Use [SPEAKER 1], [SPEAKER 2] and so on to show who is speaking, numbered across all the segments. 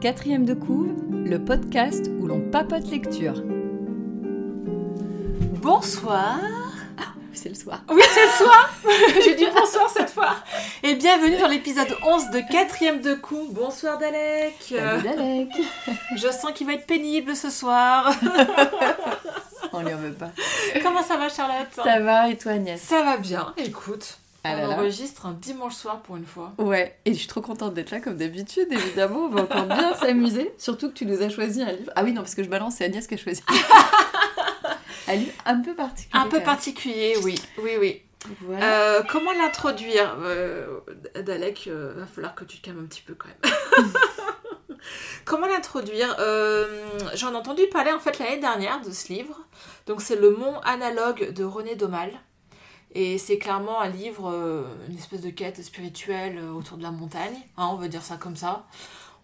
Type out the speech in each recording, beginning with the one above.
[SPEAKER 1] Quatrième de couve, le podcast où l'on papote lecture.
[SPEAKER 2] Bonsoir.
[SPEAKER 1] Ah, c'est le soir.
[SPEAKER 2] Oui, c'est le soir. J'ai dit bonsoir cette fois. Et bienvenue dans l'épisode 11 de Quatrième de couve. Bonsoir Dalek.
[SPEAKER 1] Salut Dalek.
[SPEAKER 2] Je sens qu'il va être pénible ce soir.
[SPEAKER 1] On lui en veut pas.
[SPEAKER 2] Comment ça va Charlotte?
[SPEAKER 1] Ça va et toi Agnès?
[SPEAKER 2] Ça va bien. Écoute.
[SPEAKER 1] Ah
[SPEAKER 2] on
[SPEAKER 1] là.
[SPEAKER 2] enregistre un dimanche soir pour une fois.
[SPEAKER 1] Ouais, et je suis trop contente d'être là comme d'habitude, évidemment. On va encore bien s'amuser. Surtout que tu nous as choisi un livre. Ah oui, non, parce que je balance, c'est Agnès qui a choisi. un livre un peu particulier.
[SPEAKER 2] Un peu particulier, oui. Oui, oui.
[SPEAKER 1] Voilà.
[SPEAKER 2] Euh, comment l'introduire? Euh, Dalek, euh, va falloir que tu te calmes un petit peu quand même. Comment l'introduire Euh, J'en ai entendu parler en fait l'année dernière de ce livre. Donc c'est Le Mont analogue de René Daumal. Et c'est clairement un livre, euh, une espèce de quête spirituelle euh, autour de la montagne. hein, on va dire ça comme ça.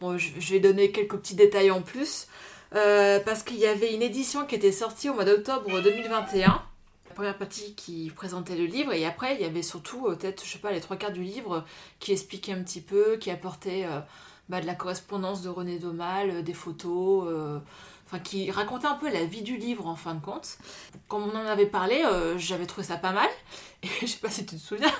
[SPEAKER 2] Je, vais donner quelques petits détails en plus. Parce qu'il y avait une édition qui était sortie au mois d'octobre 2021 la première partie qui présentait le livre et après il y avait surtout peut-être je sais pas les trois quarts du livre qui expliquait un petit peu qui apportait bah, de la correspondance de René Daumal euh, des photos euh, enfin qui racontait un peu la vie du livre en fin de compte comme on en avait parlé euh, j'avais trouvé ça pas mal et je sais pas si tu te souviens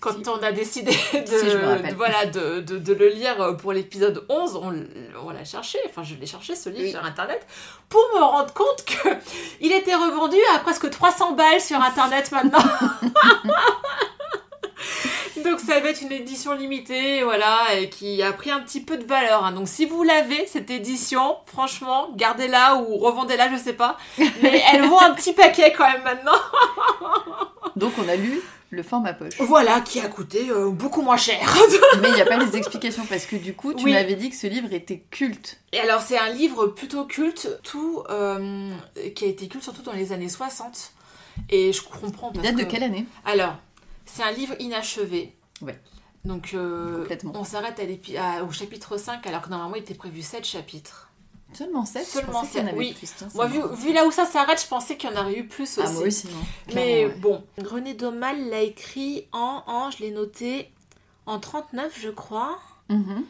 [SPEAKER 2] quand
[SPEAKER 1] Si.
[SPEAKER 2] on a décidé de,
[SPEAKER 1] Si,
[SPEAKER 2] voilà de, de- de le lire pour l'épisode 11 on, l'a cherché enfin je l'ai cherché ce livre
[SPEAKER 1] Oui.
[SPEAKER 2] sur internet pour me rendre compte que il était revendu à presque 300 balles sur internet maintenant. Donc ça va être une édition limitée, voilà, et qui a pris un petit peu de valeur. hein. Donc si vous l'avez, cette édition, franchement, gardez-la ou revendez-la, je sais pas. Mais elle vaut un petit paquet quand même maintenant.
[SPEAKER 1] Donc on a lu le format poche.
[SPEAKER 2] Voilà, qui a coûté euh, beaucoup moins cher.
[SPEAKER 1] Mais il n'y a pas les explications parce que du coup, tu
[SPEAKER 2] Oui.
[SPEAKER 1] m'avais dit que ce livre était culte.
[SPEAKER 2] Et alors c'est un livre plutôt culte, tout, euh, qui a été culte surtout dans les années 60. Et je comprends
[SPEAKER 1] Il
[SPEAKER 2] parce
[SPEAKER 1] date de
[SPEAKER 2] que-
[SPEAKER 1] quelle année?
[SPEAKER 2] Alors, c'est un livre inachevé.
[SPEAKER 1] Ouais.
[SPEAKER 2] Donc, euh,
[SPEAKER 1] Complètement.
[SPEAKER 2] on s'arrête au chapitre 5, alors que normalement il était prévu 7 chapitres.
[SPEAKER 1] Seulement 7
[SPEAKER 2] Seulement
[SPEAKER 1] qu'il y en
[SPEAKER 2] sept,
[SPEAKER 1] avait
[SPEAKER 2] oui.
[SPEAKER 1] plus. tiens,
[SPEAKER 2] Moi, vu, là où ça s'arrête, je pensais qu'il y en aurait eu plus aussi.
[SPEAKER 1] Ah, moi aussi, non.
[SPEAKER 2] Mais
[SPEAKER 1] ouais.
[SPEAKER 2] bon, René Daumal l'a écrit en, en, je l'ai noté, en 39, je crois.
[SPEAKER 1] Mhm.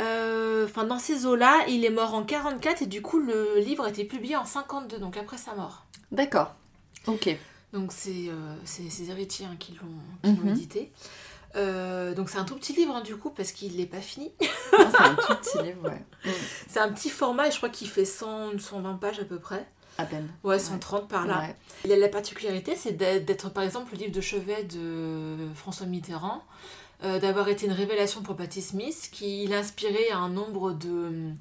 [SPEAKER 2] Euh, Enfin, dans ces eaux-là, il est mort en 44 et du coup, le livre a été publié en 52, donc après sa mort.
[SPEAKER 1] D'accord. Ok.
[SPEAKER 2] Donc c'est euh, ses héritiers hein, qui l'ont
[SPEAKER 1] Mhm.
[SPEAKER 2] édité. Euh, donc c'est un tout petit livre hein, du coup parce qu'il n'est pas fini.
[SPEAKER 1] Non, c'est un tout petit livre, ouais.
[SPEAKER 2] C'est un petit format et je crois qu'il fait 100, 120 pages à peu près.
[SPEAKER 1] À peine.
[SPEAKER 2] Ouais, 130 par là.
[SPEAKER 1] Ouais.
[SPEAKER 2] A la particularité, c'est d'être par exemple le livre de chevet de François Mitterrand, euh, d'avoir été une révélation pour Patti Smith, qui l'a inspiré un nombre de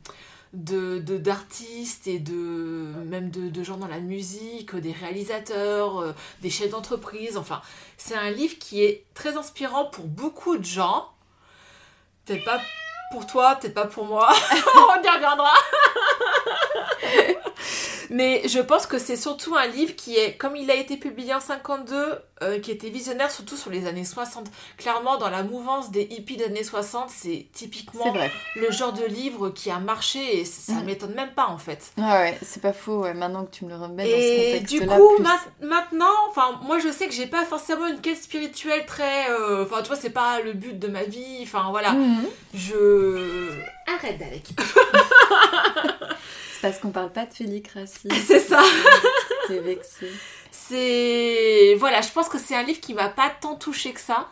[SPEAKER 2] de- d'artistes et de même de, de gens dans la musique, des réalisateurs, euh, des chefs d'entreprise. Enfin, c'est un livre qui est très inspirant pour beaucoup de gens. Peut-être pas pour toi, peut-être pas pour moi. On y reviendra. Mais je pense que c'est surtout un livre qui est, comme il a été publié en 52, euh, qui était visionnaire surtout sur les années 60. Clairement, dans la mouvance des hippies des années 60, c'est typiquement le genre de livre qui a marché et ça
[SPEAKER 1] Mm.
[SPEAKER 2] m'étonne même pas en fait.
[SPEAKER 1] Ouais, ouais, c'est pas faux, ouais, maintenant que tu me le remets dans ce
[SPEAKER 2] Et du coup,
[SPEAKER 1] plus-
[SPEAKER 2] ma- maintenant, enfin, moi je sais que j'ai pas forcément une quête spirituelle très. euh, Enfin, tu vois, c'est pas le but de ma vie. Enfin, voilà.
[SPEAKER 1] Mhm.
[SPEAKER 2] Je. Arrête d'Alec.
[SPEAKER 1] C'est parce qu'on parle pas de félicratie.
[SPEAKER 2] c'est ça.
[SPEAKER 1] T'es vexée.
[SPEAKER 2] C'est. Voilà, je pense que c'est un livre qui m'a pas tant touché que ça.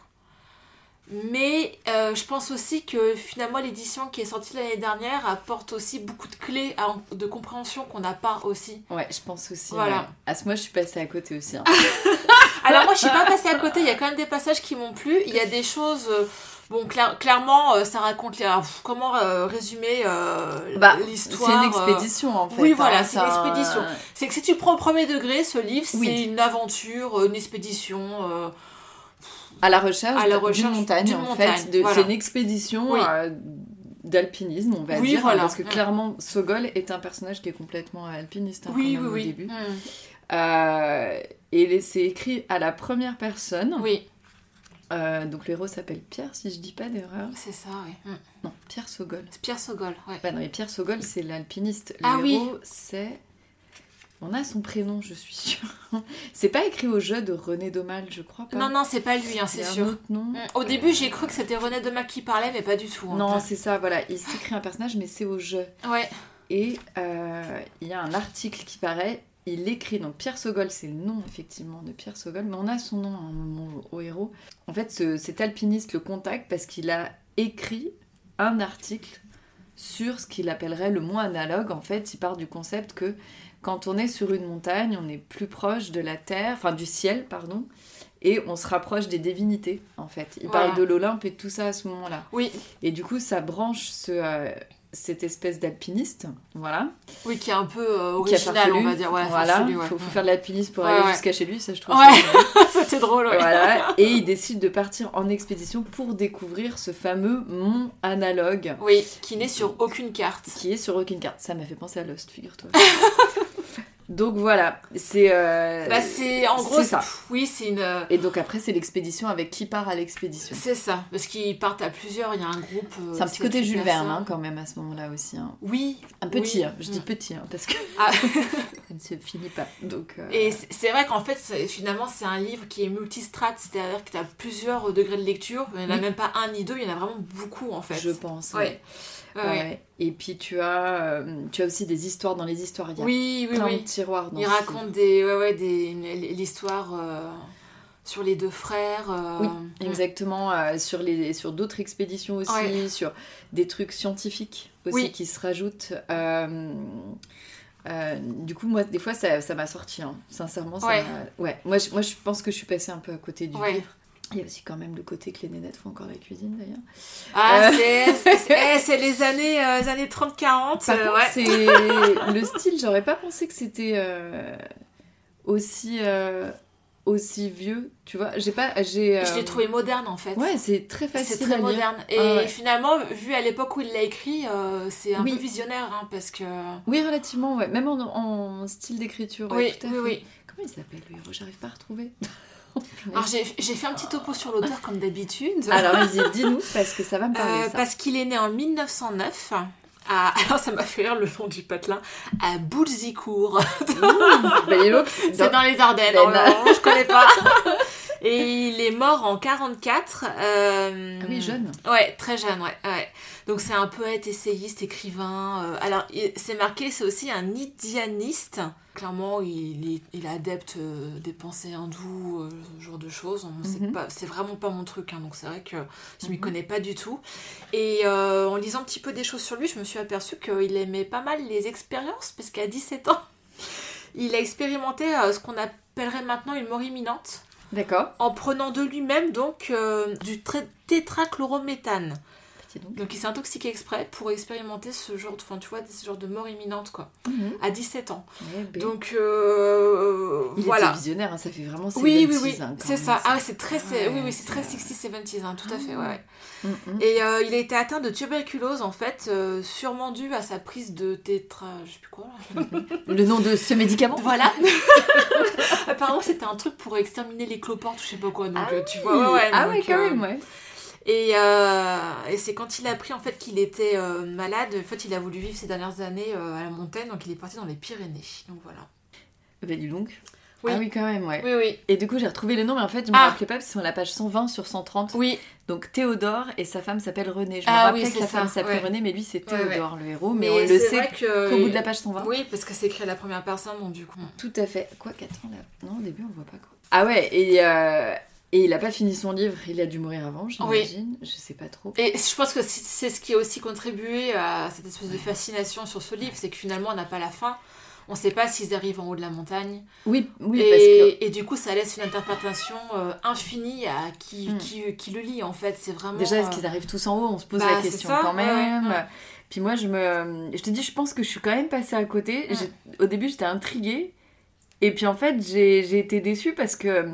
[SPEAKER 2] Mais euh, je pense aussi que finalement l'édition qui est sortie l'année dernière apporte aussi beaucoup de clés à- de compréhension qu'on n'a pas aussi.
[SPEAKER 1] Ouais, je pense aussi.
[SPEAKER 2] Voilà.
[SPEAKER 1] ouais. À ce mois, je suis passée à côté aussi. hein.
[SPEAKER 2] Alors moi je suis pas passée à côté, il y a quand même des passages qui m'ont plu, il y a des choses... euh, Bon, cla- clairement, euh, ça raconte... les- comment euh, résumer euh,
[SPEAKER 1] Bah, c'est
[SPEAKER 2] l'histoire
[SPEAKER 1] une expédition en fait.
[SPEAKER 2] oui, voilà,
[SPEAKER 1] hein,
[SPEAKER 2] c'est une
[SPEAKER 1] un-
[SPEAKER 2] expédition. C'est que si tu prends au premier degré, ce livre,
[SPEAKER 1] Oui.
[SPEAKER 2] c'est une aventure, une expédition...
[SPEAKER 1] À la recherche,
[SPEAKER 2] À la
[SPEAKER 1] d'une montagne, en
[SPEAKER 2] montagne,
[SPEAKER 1] fait.
[SPEAKER 2] Voilà.
[SPEAKER 1] C'est une expédition
[SPEAKER 2] Oui.
[SPEAKER 1] d'alpinisme, on va
[SPEAKER 2] Oui,
[SPEAKER 1] dire. hein,
[SPEAKER 2] voilà.
[SPEAKER 1] Parce que
[SPEAKER 2] Mm.
[SPEAKER 1] clairement, Sogol est un personnage qui est complètement alpiniste hein,
[SPEAKER 2] Oui,
[SPEAKER 1] quand
[SPEAKER 2] oui,
[SPEAKER 1] même,
[SPEAKER 2] oui.
[SPEAKER 1] au début.
[SPEAKER 2] Mm.
[SPEAKER 1] Et c'est écrit à la première personne.
[SPEAKER 2] Oui,
[SPEAKER 1] Euh, donc le héros s'appelle Pierre, si je dis pas d'erreur.
[SPEAKER 2] c'est ça, oui. Mm.
[SPEAKER 1] Non, Pierre Sogol.
[SPEAKER 2] C'est Pierre Sogol, ouais.
[SPEAKER 1] Bah non, mais Pierre Sogol, c'est l'alpiniste. Le
[SPEAKER 2] Ah oui.
[SPEAKER 1] héros, c'est. On a son prénom, je suis sûre. c'est pas écrit au jeu de René Domal, je crois pas.
[SPEAKER 2] Non, non, c'est pas lui, hein, c'est
[SPEAKER 1] a un
[SPEAKER 2] sûr.
[SPEAKER 1] autre nom.
[SPEAKER 2] Mm. Au début, j'ai cru que c'était René Demac qui parlait, mais pas du tout. hein.
[SPEAKER 1] Non, c'est ça, voilà. Il s'écrit un personnage, mais c'est au jeu.
[SPEAKER 2] Ouais.
[SPEAKER 1] Et euh, il y a un article qui paraît. Il écrit, donc Pierre Sogol, c'est le nom effectivement de Pierre Sogol, mais on a son nom moment au héros. En fait, ce- cet alpiniste le contacte parce qu'il a écrit un article sur ce qu'il appellerait le mont analogue. En fait, il part du concept que quand on est sur une montagne, on est plus proche de la terre, enfin du ciel, pardon, et on se rapproche des divinités, en fait. Il
[SPEAKER 2] Voilà.
[SPEAKER 1] parle de l'Olympe et de tout ça à ce moment-là.
[SPEAKER 2] Oui,
[SPEAKER 1] Et du coup, ça branche ce, euh, cette espèce d'alpiniste, voilà.
[SPEAKER 2] oui, qui est un peu euh, original, on va dire. Ouais,
[SPEAKER 1] voilà,
[SPEAKER 2] ouais.
[SPEAKER 1] faut, faut faire de l'alpinisme pour
[SPEAKER 2] Ouais,
[SPEAKER 1] aller jusqu'à chez lui, ça je trouve.
[SPEAKER 2] Ouais. C'était drôle, ouais.
[SPEAKER 1] voilà. Et il décide de partir en expédition pour découvrir ce fameux mont analogue
[SPEAKER 2] Oui, qui n'est sur aucune carte.
[SPEAKER 1] qui est sur aucune carte. Ça m'a fait penser à Lost, figure-toi. Donc voilà, c'est. euh,
[SPEAKER 2] Bah, c'est en
[SPEAKER 1] c'est
[SPEAKER 2] gros,
[SPEAKER 1] ça.
[SPEAKER 2] oui, c'est une. euh,
[SPEAKER 1] Et donc après, c'est l'expédition avec qui part à l'expédition.
[SPEAKER 2] C'est ça, parce qu'ils partent à plusieurs, il y a un groupe. euh,
[SPEAKER 1] C'est un petit côté Jules Verne hein, quand même à ce moment-là aussi. hein.
[SPEAKER 2] Oui.
[SPEAKER 1] Un petit,
[SPEAKER 2] Oui.
[SPEAKER 1] hein. je dis
[SPEAKER 2] Mm.
[SPEAKER 1] petit, parce que
[SPEAKER 2] Ah.
[SPEAKER 1] ça ne se finit pas. Donc, euh,
[SPEAKER 2] Et c'est- vrai qu'en fait, c'est- finalement, c'est un livre qui est multistrate, c'est-à-dire que tu as plusieurs degrés de lecture. Il n'y en a
[SPEAKER 1] Oui.
[SPEAKER 2] même pas un ni deux, il y en a vraiment beaucoup en fait.
[SPEAKER 1] je pense.
[SPEAKER 2] Ouais. Ouais, ouais.
[SPEAKER 1] Et puis tu as, euh, tu as aussi des histoires dans les histoires. Il y a
[SPEAKER 2] Oui, oui,
[SPEAKER 1] plein de tiroirs dans
[SPEAKER 2] Il raconte des, ouais, ouais, des, l'histoire euh, sur les deux frères. euh,
[SPEAKER 1] Oui,
[SPEAKER 2] mm.
[SPEAKER 1] Exactement, euh, sur, les, sur d'autres expéditions aussi,
[SPEAKER 2] Ouais.
[SPEAKER 1] sur des trucs scientifiques aussi
[SPEAKER 2] Oui.
[SPEAKER 1] qui se rajoutent. Euh, du coup, moi, des fois, ça ça m'a sorti. hein. Sincèrement, ça
[SPEAKER 2] Ouais.
[SPEAKER 1] Moi, je, moi, je pense que je suis passée un peu à côté du
[SPEAKER 2] Ouais.
[SPEAKER 1] livre. Il y a aussi quand même le côté que les nénettes font encore la cuisine, d'ailleurs.
[SPEAKER 2] Ah,
[SPEAKER 1] Euh.
[SPEAKER 2] c'est, c'est, les années, euh, années 30-40.
[SPEAKER 1] Par
[SPEAKER 2] euh, ouais.
[SPEAKER 1] c'est le style, j'aurais pas pensé que c'était aussi, aussi vieux, tu vois. J'ai pas... j'ai
[SPEAKER 2] Je l'ai trouvé moderne en fait.
[SPEAKER 1] Ouais, c'est très facile
[SPEAKER 2] C'est très
[SPEAKER 1] à lire.
[SPEAKER 2] moderne. Et
[SPEAKER 1] Ah ouais.
[SPEAKER 2] finalement, vu à l'époque où il l'a écrit, c'est un
[SPEAKER 1] Oui.
[SPEAKER 2] peu visionnaire hein, parce que.
[SPEAKER 1] Oui, relativement, ouais. Même en, en style d'écriture, ouais,
[SPEAKER 2] oui,
[SPEAKER 1] tout à
[SPEAKER 2] oui,
[SPEAKER 1] fait.
[SPEAKER 2] oui.
[SPEAKER 1] Comment il s'appelle le héros J'arrive pas à retrouver.
[SPEAKER 2] Alors j'ai fait un petit topo sur l'auteur comme d'habitude.
[SPEAKER 1] Alors vas-y, dis-nous, parce que ça va me parler,
[SPEAKER 2] Euh,
[SPEAKER 1] ça.
[SPEAKER 2] parce qu'il est né en 1909. À, alors ça m'a fait rire le nom du patelin, à Boulzicourt.
[SPEAKER 1] Bah,
[SPEAKER 2] C'est
[SPEAKER 1] dans-
[SPEAKER 2] les Ardennes, hein, vraiment, je connais pas. Et il est mort en 44. euh,
[SPEAKER 1] Ah oui, jeune.
[SPEAKER 2] Ouais, très jeune, ouais. ouais. Donc c'est un poète, essayiste, écrivain. euh, alors c'est marqué, c'est aussi un indianiste. Clairement, il est, il est adepte euh, des pensées hindoues, euh, ce genre de choses. C'est
[SPEAKER 1] Mhm.
[SPEAKER 2] C'est vraiment pas mon truc, hein, donc c'est vrai que je m'y
[SPEAKER 1] Mhm.
[SPEAKER 2] connais pas du tout. Et euh, en lisant un petit peu des choses sur lui, je me suis aperçue qu'il aimait pas mal les expériences, parce qu'à 17 ans, il a expérimenté ce qu'on appellerait maintenant une mort imminente
[SPEAKER 1] D'accord.
[SPEAKER 2] en prenant de lui-même donc euh, du tra- tétrachlorométhane.
[SPEAKER 1] Donc.
[SPEAKER 2] Donc il s'est intoxiqué exprès pour expérimenter ce genre de, enfin, tu vois, ce genre de mort imminente quoi,
[SPEAKER 1] Mhm.
[SPEAKER 2] à 17 ans.
[SPEAKER 1] Ben,
[SPEAKER 2] Donc euh,
[SPEAKER 1] il
[SPEAKER 2] voilà.
[SPEAKER 1] était visionnaire, hein, ça fait vraiment
[SPEAKER 2] Oui, oui,
[SPEAKER 1] 70s,
[SPEAKER 2] oui,
[SPEAKER 1] hein,
[SPEAKER 2] c'est ça. Ah c'est très,
[SPEAKER 1] Ouais,
[SPEAKER 2] oui, oui, c'est très 60s, 70s, hein, tout à fait, ouais.
[SPEAKER 1] Mhm.
[SPEAKER 2] Et euh, il a été atteint de tuberculose en fait, euh, sûrement dû à sa prise de tétra, je sais plus quoi. là.
[SPEAKER 1] Le nom de ce médicament
[SPEAKER 2] Voilà. Apparemment c'était un truc pour exterminer les cloportes, je sais pas quoi. Donc
[SPEAKER 1] Ah
[SPEAKER 2] tu vois, ouais,
[SPEAKER 1] ah
[SPEAKER 2] donc,
[SPEAKER 1] ouais, quand même, ouais.
[SPEAKER 2] Et, euh, et c'est quand il a appris en fait qu'il était euh, malade, en fait il a voulu vivre ces dernières années euh, à la montagne, donc il est parti dans les Pyrénées. Donc voilà.
[SPEAKER 1] Bah dis donc.
[SPEAKER 2] Oui.
[SPEAKER 1] Ah oui, quand même, ouais.
[SPEAKER 2] Oui, oui.
[SPEAKER 1] Et du coup, j'ai retrouvé le nom, mais en fait, je me
[SPEAKER 2] Ah.
[SPEAKER 1] rappelais pas, parce que c'est la page 120 sur 130.
[SPEAKER 2] Oui,
[SPEAKER 1] Donc Théodore et sa femme s'appelle Renée. Je me
[SPEAKER 2] Ah
[SPEAKER 1] rappelais
[SPEAKER 2] oui,
[SPEAKER 1] que la femme s'appelait
[SPEAKER 2] ouais.
[SPEAKER 1] Renée, mais lui c'est
[SPEAKER 2] Ouais,
[SPEAKER 1] Théodore le héros, mais,
[SPEAKER 2] mais,
[SPEAKER 1] on le sait qu'au bout de la page 120.
[SPEAKER 2] Oui, parce que c'est écrit à la première personne, donc du coup.
[SPEAKER 1] Tout à fait. Quoi, qu'attends là? Non, au début on voit pas quoi. Ah ouais, et, euh, et il a pas fini son livre, il a dû mourir avant, j'imagine. Je sais pas trop.
[SPEAKER 2] Et je pense que c'est- ce qui a aussi contribué à cette espèce de fascination sur ce livre, c'est que finalement on n'a pas la fin. On sait pas s'ils arrivent en haut de la montagne.
[SPEAKER 1] Oui, oui, parce que.
[SPEAKER 2] et, du coup, ça laisse une interprétation euh, infinie à qui,
[SPEAKER 1] Mm.
[SPEAKER 2] qui, qui le lit, en fait. C'est vraiment.
[SPEAKER 1] Déjà, est-ce
[SPEAKER 2] euh,
[SPEAKER 1] qu'ils arrivent tous en haut? On se pose
[SPEAKER 2] bah,
[SPEAKER 1] la question
[SPEAKER 2] ça,
[SPEAKER 1] quand même.
[SPEAKER 2] ouais, ouais.
[SPEAKER 1] Puis moi, je me. Je te dis, je pense que je suis quand même passée à côté.
[SPEAKER 2] Mm.
[SPEAKER 1] J'ai- Au début, j'étais intriguée. Et puis en fait, j'ai été déçue parce que.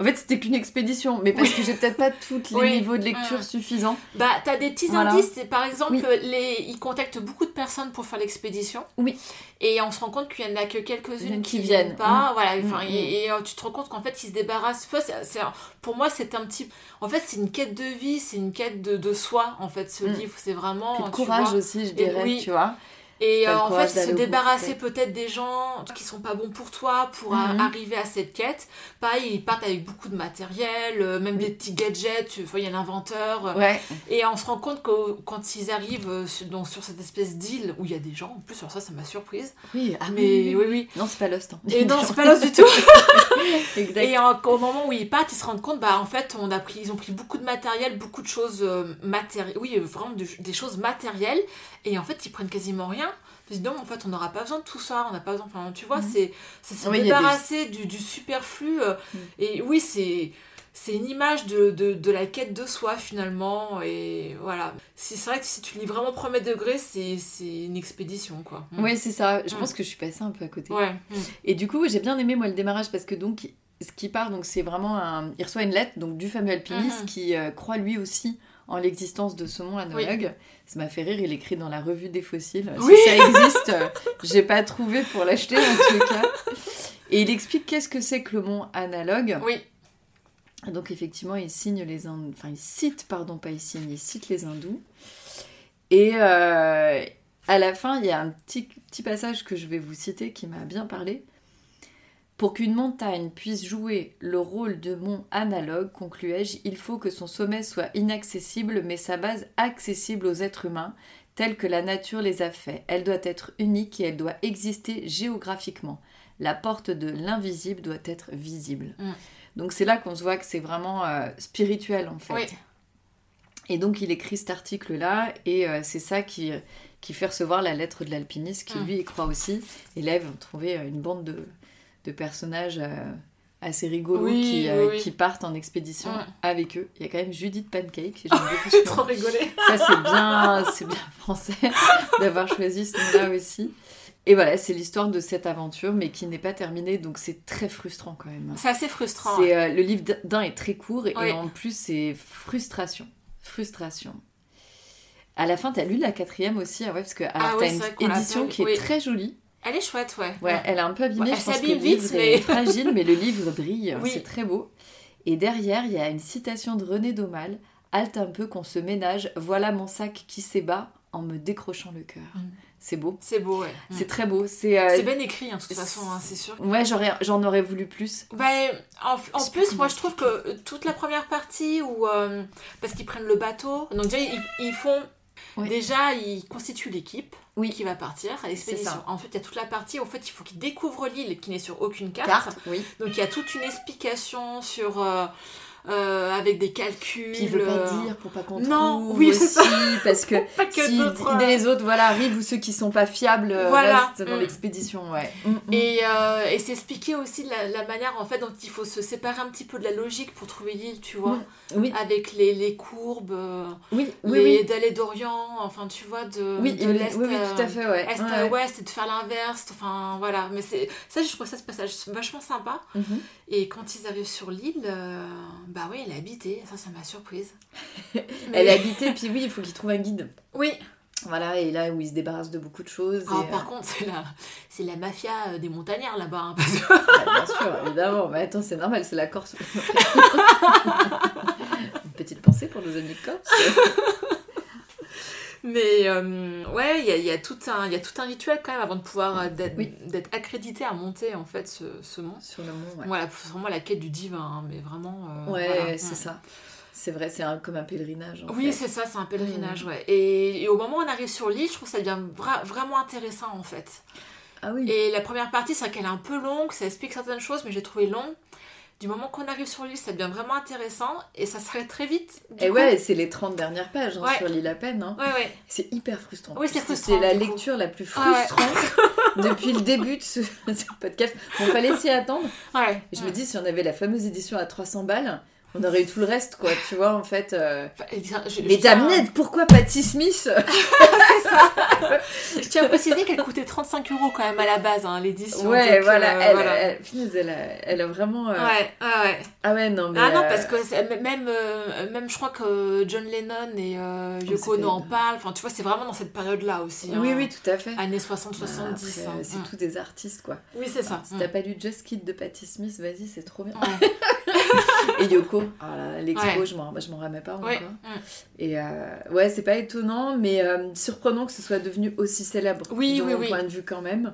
[SPEAKER 1] En fait, c'était qu'une expédition, mais parce que j'ai peut-être pas tous les
[SPEAKER 2] Oui.
[SPEAKER 1] niveaux de lecture
[SPEAKER 2] Mm.
[SPEAKER 1] suffisants.
[SPEAKER 2] Bah, t'as des petits
[SPEAKER 1] Voilà.
[SPEAKER 2] indices. Par exemple,
[SPEAKER 1] Oui.
[SPEAKER 2] les... ils contactent beaucoup de personnes pour faire l'expédition.
[SPEAKER 1] Oui.
[SPEAKER 2] Et on se rend compte qu'il y en a que quelques-unes
[SPEAKER 1] Qui
[SPEAKER 2] qui,
[SPEAKER 1] viennent.
[SPEAKER 2] pas.
[SPEAKER 1] Mm.
[SPEAKER 2] Voilà.
[SPEAKER 1] Mm,
[SPEAKER 2] Enfin,
[SPEAKER 1] mm.
[SPEAKER 2] Et, et, euh, tu te rends compte qu'en fait, ils se débarrassent. Enfin, Pour moi, c'est un petit. En fait, c'est une quête de vie, c'est une quête de, de soi, en fait, ce livre. C'est vraiment.
[SPEAKER 1] Puis de courage
[SPEAKER 2] vois.
[SPEAKER 1] aussi, je dirais, tu vois.
[SPEAKER 2] Et euh, en fait, se débarrasser
[SPEAKER 1] peut-être.
[SPEAKER 2] des gens qui sont pas bons pour toi pour
[SPEAKER 1] Mhm.
[SPEAKER 2] arriver à cette quête. Pareil, ils partent avec beaucoup de matériel, euh, même
[SPEAKER 1] Oui.
[SPEAKER 2] des petits gadgets, tu vois, il y a l'inventeur. euh,
[SPEAKER 1] Ouais,
[SPEAKER 2] Et on se rend compte que quand ils arrivent euh, sur, donc, sur cette espèce d'île où il y a des gens, en plus, sur ça, ça m'a surprise.
[SPEAKER 1] oui, ah,
[SPEAKER 2] Mais
[SPEAKER 1] oui,
[SPEAKER 2] oui, oui.
[SPEAKER 1] Non, c'est pas Lost. hein.
[SPEAKER 2] Et non, c'est pas l'os du tout.
[SPEAKER 1] exact.
[SPEAKER 2] Et en- au moment où ils partent, ils se rendent compte, bah en fait, on a pris, ils ont pris beaucoup de matériel, beaucoup de choses matérielles, oui, vraiment de- des choses matérielles, et en fait, ils prennent quasiment rien. Se disent, non, en fait, on n'aura pas besoin de tout ça, on n'a pas besoin, enfin, tu vois,
[SPEAKER 1] Mhm.
[SPEAKER 2] c'est c'est se
[SPEAKER 1] Oui, il y a des-
[SPEAKER 2] débarrasser du, du superflu, euh,
[SPEAKER 1] Mhm.
[SPEAKER 2] et oui, c'est c'est une image de, de, de la quête de soi finalement et voilà c'est vrai que si tu lis vraiment premier degré c'est une expédition quoi Mm.
[SPEAKER 1] Oui, c'est ça. Je
[SPEAKER 2] Mm.
[SPEAKER 1] pense que je suis passée un peu à côté.
[SPEAKER 2] ouais Mm.
[SPEAKER 1] Et du coup, j'ai bien aimé moi le démarrage parce que donc ce qui part, donc c'est vraiment un, il reçoit une lettre donc du fameux alpiniste
[SPEAKER 2] Mhm.
[SPEAKER 1] qui euh, croit lui aussi en l'existence de ce mont analogue. Ça m'a fait rire. Il écrit dans la revue des fossiles.
[SPEAKER 2] Oui.
[SPEAKER 1] Si ça existe, euh, j'ai pas trouvé pour l'acheter en tout cas. Et il explique qu'est-ce que c'est que le mont analogue.
[SPEAKER 2] oui
[SPEAKER 1] Donc effectivement, il signe les Ind- enfin il cite pardon pas il signe, il cite les hindous. Et euh, à la fin, il y a un petit, petit passage que je vais vous citer qui m'a bien parlé. Pour qu'une montagne puisse jouer le rôle de mont analogue, concluais-je, il faut que son sommet soit inaccessible, mais sa base accessible aux êtres humains, telle que la nature les a faits. Elle doit être unique et elle doit exister géographiquement. La porte de l'invisible doit être visible.
[SPEAKER 2] Mm.
[SPEAKER 1] Donc c'est là qu'on se voit que c'est vraiment euh, spirituel en fait.
[SPEAKER 2] oui
[SPEAKER 1] Et donc il écrit cet article-là, et euh, c'est ça qui, qui fait recevoir la lettre de l'alpiniste, qui
[SPEAKER 2] Mm.
[SPEAKER 1] lui y croit aussi. Et là, ils vont trouver euh, une bande de, de personnages euh, assez rigolos
[SPEAKER 2] Oui,
[SPEAKER 1] qui, euh,
[SPEAKER 2] oui,
[SPEAKER 1] qui partent en expédition avec eux. Il y a quand même Judith Pancake, ce
[SPEAKER 2] trop rigolé
[SPEAKER 1] Ça, c'est bien, c'est bien français d'avoir choisi ce nom-là aussi. Et voilà, c'est l'histoire de cette aventure, mais qui n'est pas terminée, donc c'est très frustrant quand même.
[SPEAKER 2] c'est assez frustrant
[SPEAKER 1] euh, le livre d'un est très court et
[SPEAKER 2] Oui.
[SPEAKER 1] en plus c'est frustration. Frustration. À la fin, t'as lu la quatrième aussi, ah ouais, parce que
[SPEAKER 2] Ah
[SPEAKER 1] t'as
[SPEAKER 2] c'est
[SPEAKER 1] une édition qui est très jolie.
[SPEAKER 2] Elle est chouette, ouais.
[SPEAKER 1] Ouais, elle est un peu abîmée.
[SPEAKER 2] Ouais, elle s'abîme vite,
[SPEAKER 1] livre
[SPEAKER 2] mais-
[SPEAKER 1] est fragile, mais le livre brille.
[SPEAKER 2] Oui.
[SPEAKER 1] C'est très beau. Et derrière, il y a une citation de René Daumal. Halte un peu qu'on se ménage. Voilà mon sac qui s'ébat en me décrochant le cœur.
[SPEAKER 2] Mm.
[SPEAKER 1] C'est beau.
[SPEAKER 2] C'est beau, ouais.
[SPEAKER 1] C'est très beau. C'est. euh,
[SPEAKER 2] bien écrit, hein, de toute façon, hein, c'est sûr.
[SPEAKER 1] Ouais, j'en aurais voulu plus.
[SPEAKER 2] Bah, en, en plus, moi je trouve que toute la première partie où. euh, parce qu'ils prennent le bateau, donc déjà ils, ils font. Déjà, ils constituent l'équipe
[SPEAKER 1] Oui.
[SPEAKER 2] qui va partir à l'expédition. En fait, il y a toute la partie où en fait, il faut qu'ils découvrent l'île qui n'est sur aucune carte.
[SPEAKER 1] Carte, oui.
[SPEAKER 2] Donc il y a toute une explication sur. euh, euh, avec des calculs.
[SPEAKER 1] Puis il veut pas
[SPEAKER 2] euh,
[SPEAKER 1] dire pour pas qu'on
[SPEAKER 2] Non, oui, c'est
[SPEAKER 1] aussi, parce que
[SPEAKER 2] Pas que
[SPEAKER 1] si
[SPEAKER 2] d'autres, euh,
[SPEAKER 1] les autres voilà, arrivent ou ceux qui sont pas fiables
[SPEAKER 2] Voilà.
[SPEAKER 1] restent dans
[SPEAKER 2] Mm.
[SPEAKER 1] l'expédition. Ouais. Mm, mm.
[SPEAKER 2] Et, euh, et c'est expliqué aussi la, la manière en fait dont il faut se séparer un petit peu de la logique pour trouver l'île, tu vois.
[SPEAKER 1] Oui,
[SPEAKER 2] avec les, les courbes,
[SPEAKER 1] oui, oui,
[SPEAKER 2] les
[SPEAKER 1] oui.
[SPEAKER 2] d'aller d'Orient, enfin tu vois, de,
[SPEAKER 1] Oui,
[SPEAKER 2] de l'Est
[SPEAKER 1] oui, oui, tout à fait, ouais.
[SPEAKER 2] Est
[SPEAKER 1] Ouais,
[SPEAKER 2] à
[SPEAKER 1] ouais.
[SPEAKER 2] ouest et de faire l'inverse, enfin voilà. Mais c'est ça, je trouve ça ce passage vachement sympa. Et quand ils arrivent sur l'île, euh, bah oui, elle est habitée, ça, ça m'a surprise.
[SPEAKER 1] Elle est habitée, puis oui, il faut qu'il trouve un guide.
[SPEAKER 2] Oui.
[SPEAKER 1] Voilà, et là où il se débarrasse de beaucoup de choses.
[SPEAKER 2] Ah,
[SPEAKER 1] et,
[SPEAKER 2] par
[SPEAKER 1] euh,
[SPEAKER 2] contre, c'est la, c'est la mafia euh, des montagnards là-bas. hein, parce
[SPEAKER 1] bah, bien sûr, évidemment. Mais attends, c'est normal, c'est la Corse. Une petite pensée pour nos amis corses.
[SPEAKER 2] Mais euh, ouais, il y a, il y a tout un, il y a tout un rituel quand même avant de pouvoir euh, d'être,
[SPEAKER 1] Oui.
[SPEAKER 2] accrédité à monter en fait ce, ce mont.
[SPEAKER 1] Sur le mont, ouais.
[SPEAKER 2] Voilà, c'est vraiment la quête du divin, hein, mais vraiment. euh,
[SPEAKER 1] Ouais,
[SPEAKER 2] voilà.
[SPEAKER 1] c'est ça. C'est vrai, c'est comme un pèlerinage. En
[SPEAKER 2] Oui, c'est ça, c'est un pèlerinage, ouais. Et, et au moment où on arrive sur l'île, je trouve que ça devient vra- vraiment intéressant en fait.
[SPEAKER 1] Ah oui.
[SPEAKER 2] Et la première partie, c'est vrai qu'elle est un peu longue, ça explique certaines choses, mais j'ai trouvé long. Du moment qu'on arrive sur l'île, ça devient vraiment intéressant et ça s'arrête très vite.
[SPEAKER 1] Et
[SPEAKER 2] coup.
[SPEAKER 1] ouais, c'est les 30 dernières pages hein,
[SPEAKER 2] Ouais.
[SPEAKER 1] sur l'île à peine. hein.
[SPEAKER 2] Ouais, ouais.
[SPEAKER 1] C'est hyper frustrant.
[SPEAKER 2] Oui, c'est frustrant,
[SPEAKER 1] C'est la
[SPEAKER 2] coup.
[SPEAKER 1] lecture la plus
[SPEAKER 2] Ah
[SPEAKER 1] frustrante depuis le début de ce, ce podcast. Bon, fallait s'y attendre. je me dis, si on avait la fameuse édition à 300 balles, on aurait eu tout le reste, quoi. Tu vois, en fait. euh,
[SPEAKER 2] je- je
[SPEAKER 1] Mais Damned, pourquoi Patti Smith
[SPEAKER 2] Je tiens à préciser qu'elle coûtait 35 euros quand même à la base, hein, l'édition.
[SPEAKER 1] Ouais,
[SPEAKER 2] donc,
[SPEAKER 1] voilà,
[SPEAKER 2] euh,
[SPEAKER 1] elle,
[SPEAKER 2] voilà.
[SPEAKER 1] elle, a, elle a vraiment. euh,
[SPEAKER 2] Ouais, ouais, ouais.
[SPEAKER 1] Ah ouais, non, mais.
[SPEAKER 2] Ah non,
[SPEAKER 1] euh,
[SPEAKER 2] parce que c'est- même, euh, même je crois que John Lennon et euh, Yoko Ono en parlent. Enfin, tu vois, c'est vraiment dans cette période-là aussi.
[SPEAKER 1] Oui,
[SPEAKER 2] hein.
[SPEAKER 1] oui, tout à fait.
[SPEAKER 2] Années 60-70.
[SPEAKER 1] Bah, après,
[SPEAKER 2] hein.
[SPEAKER 1] c'est
[SPEAKER 2] Mm.
[SPEAKER 1] tous des artistes, quoi.
[SPEAKER 2] Oui, c'est ça.
[SPEAKER 1] Si
[SPEAKER 2] Mm.
[SPEAKER 1] t'as pas lu Just Kid de Patti Smith, vas-y, c'est trop bien.
[SPEAKER 2] Ouais.
[SPEAKER 1] et Yoko, ah l'expo,
[SPEAKER 2] Ouais.
[SPEAKER 1] je m'en je m'en remets pas encore.
[SPEAKER 2] Ouais. Mm.
[SPEAKER 1] Et euh, ouais, c'est pas étonnant, mais euh, surprenant que ce soit devenu aussi célèbre.
[SPEAKER 2] Oui,
[SPEAKER 1] de
[SPEAKER 2] oui,
[SPEAKER 1] mon
[SPEAKER 2] oui.
[SPEAKER 1] point de vue quand même.